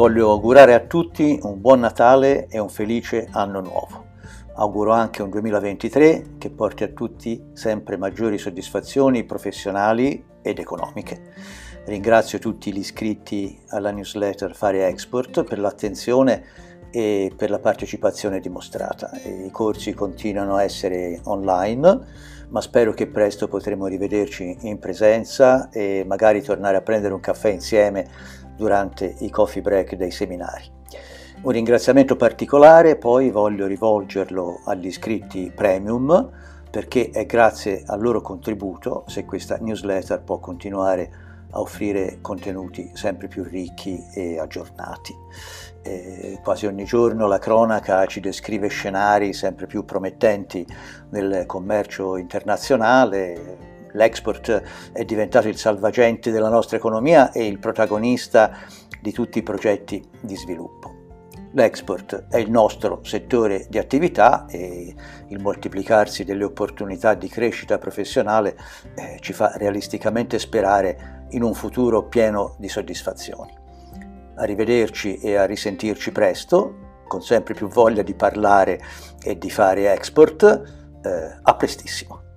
Voglio augurare a tutti un buon Natale e un felice anno nuovo. Auguro anche un 2023 che porti a tutti sempre maggiori soddisfazioni professionali ed economiche. Ringrazio tutti gli iscritti alla newsletter Fare Export per l'attenzione e per la partecipazione dimostrata. I corsi continuano a essere online, ma spero che presto potremo rivederci in presenza e magari tornare a prendere un caffè insieme durante i coffee break dei seminari. Un ringraziamento particolare poi voglio rivolgerlo agli iscritti premium perché è grazie al loro contributo se questa newsletter può continuare a offrire contenuti sempre più ricchi e aggiornati. Eh, quasi ogni giorno la cronaca ci descrive scenari sempre più promettenti nel commercio internazionale, l'export è diventato il salvagente della nostra economia e il protagonista di tutti i progetti di sviluppo. L'export è il nostro settore di attività e il moltiplicarsi delle opportunità di crescita professionale eh, ci fa realisticamente sperare in un futuro pieno di soddisfazioni. Arrivederci e a risentirci presto, con sempre più voglia di parlare e di fare export. Eh, a prestissimo.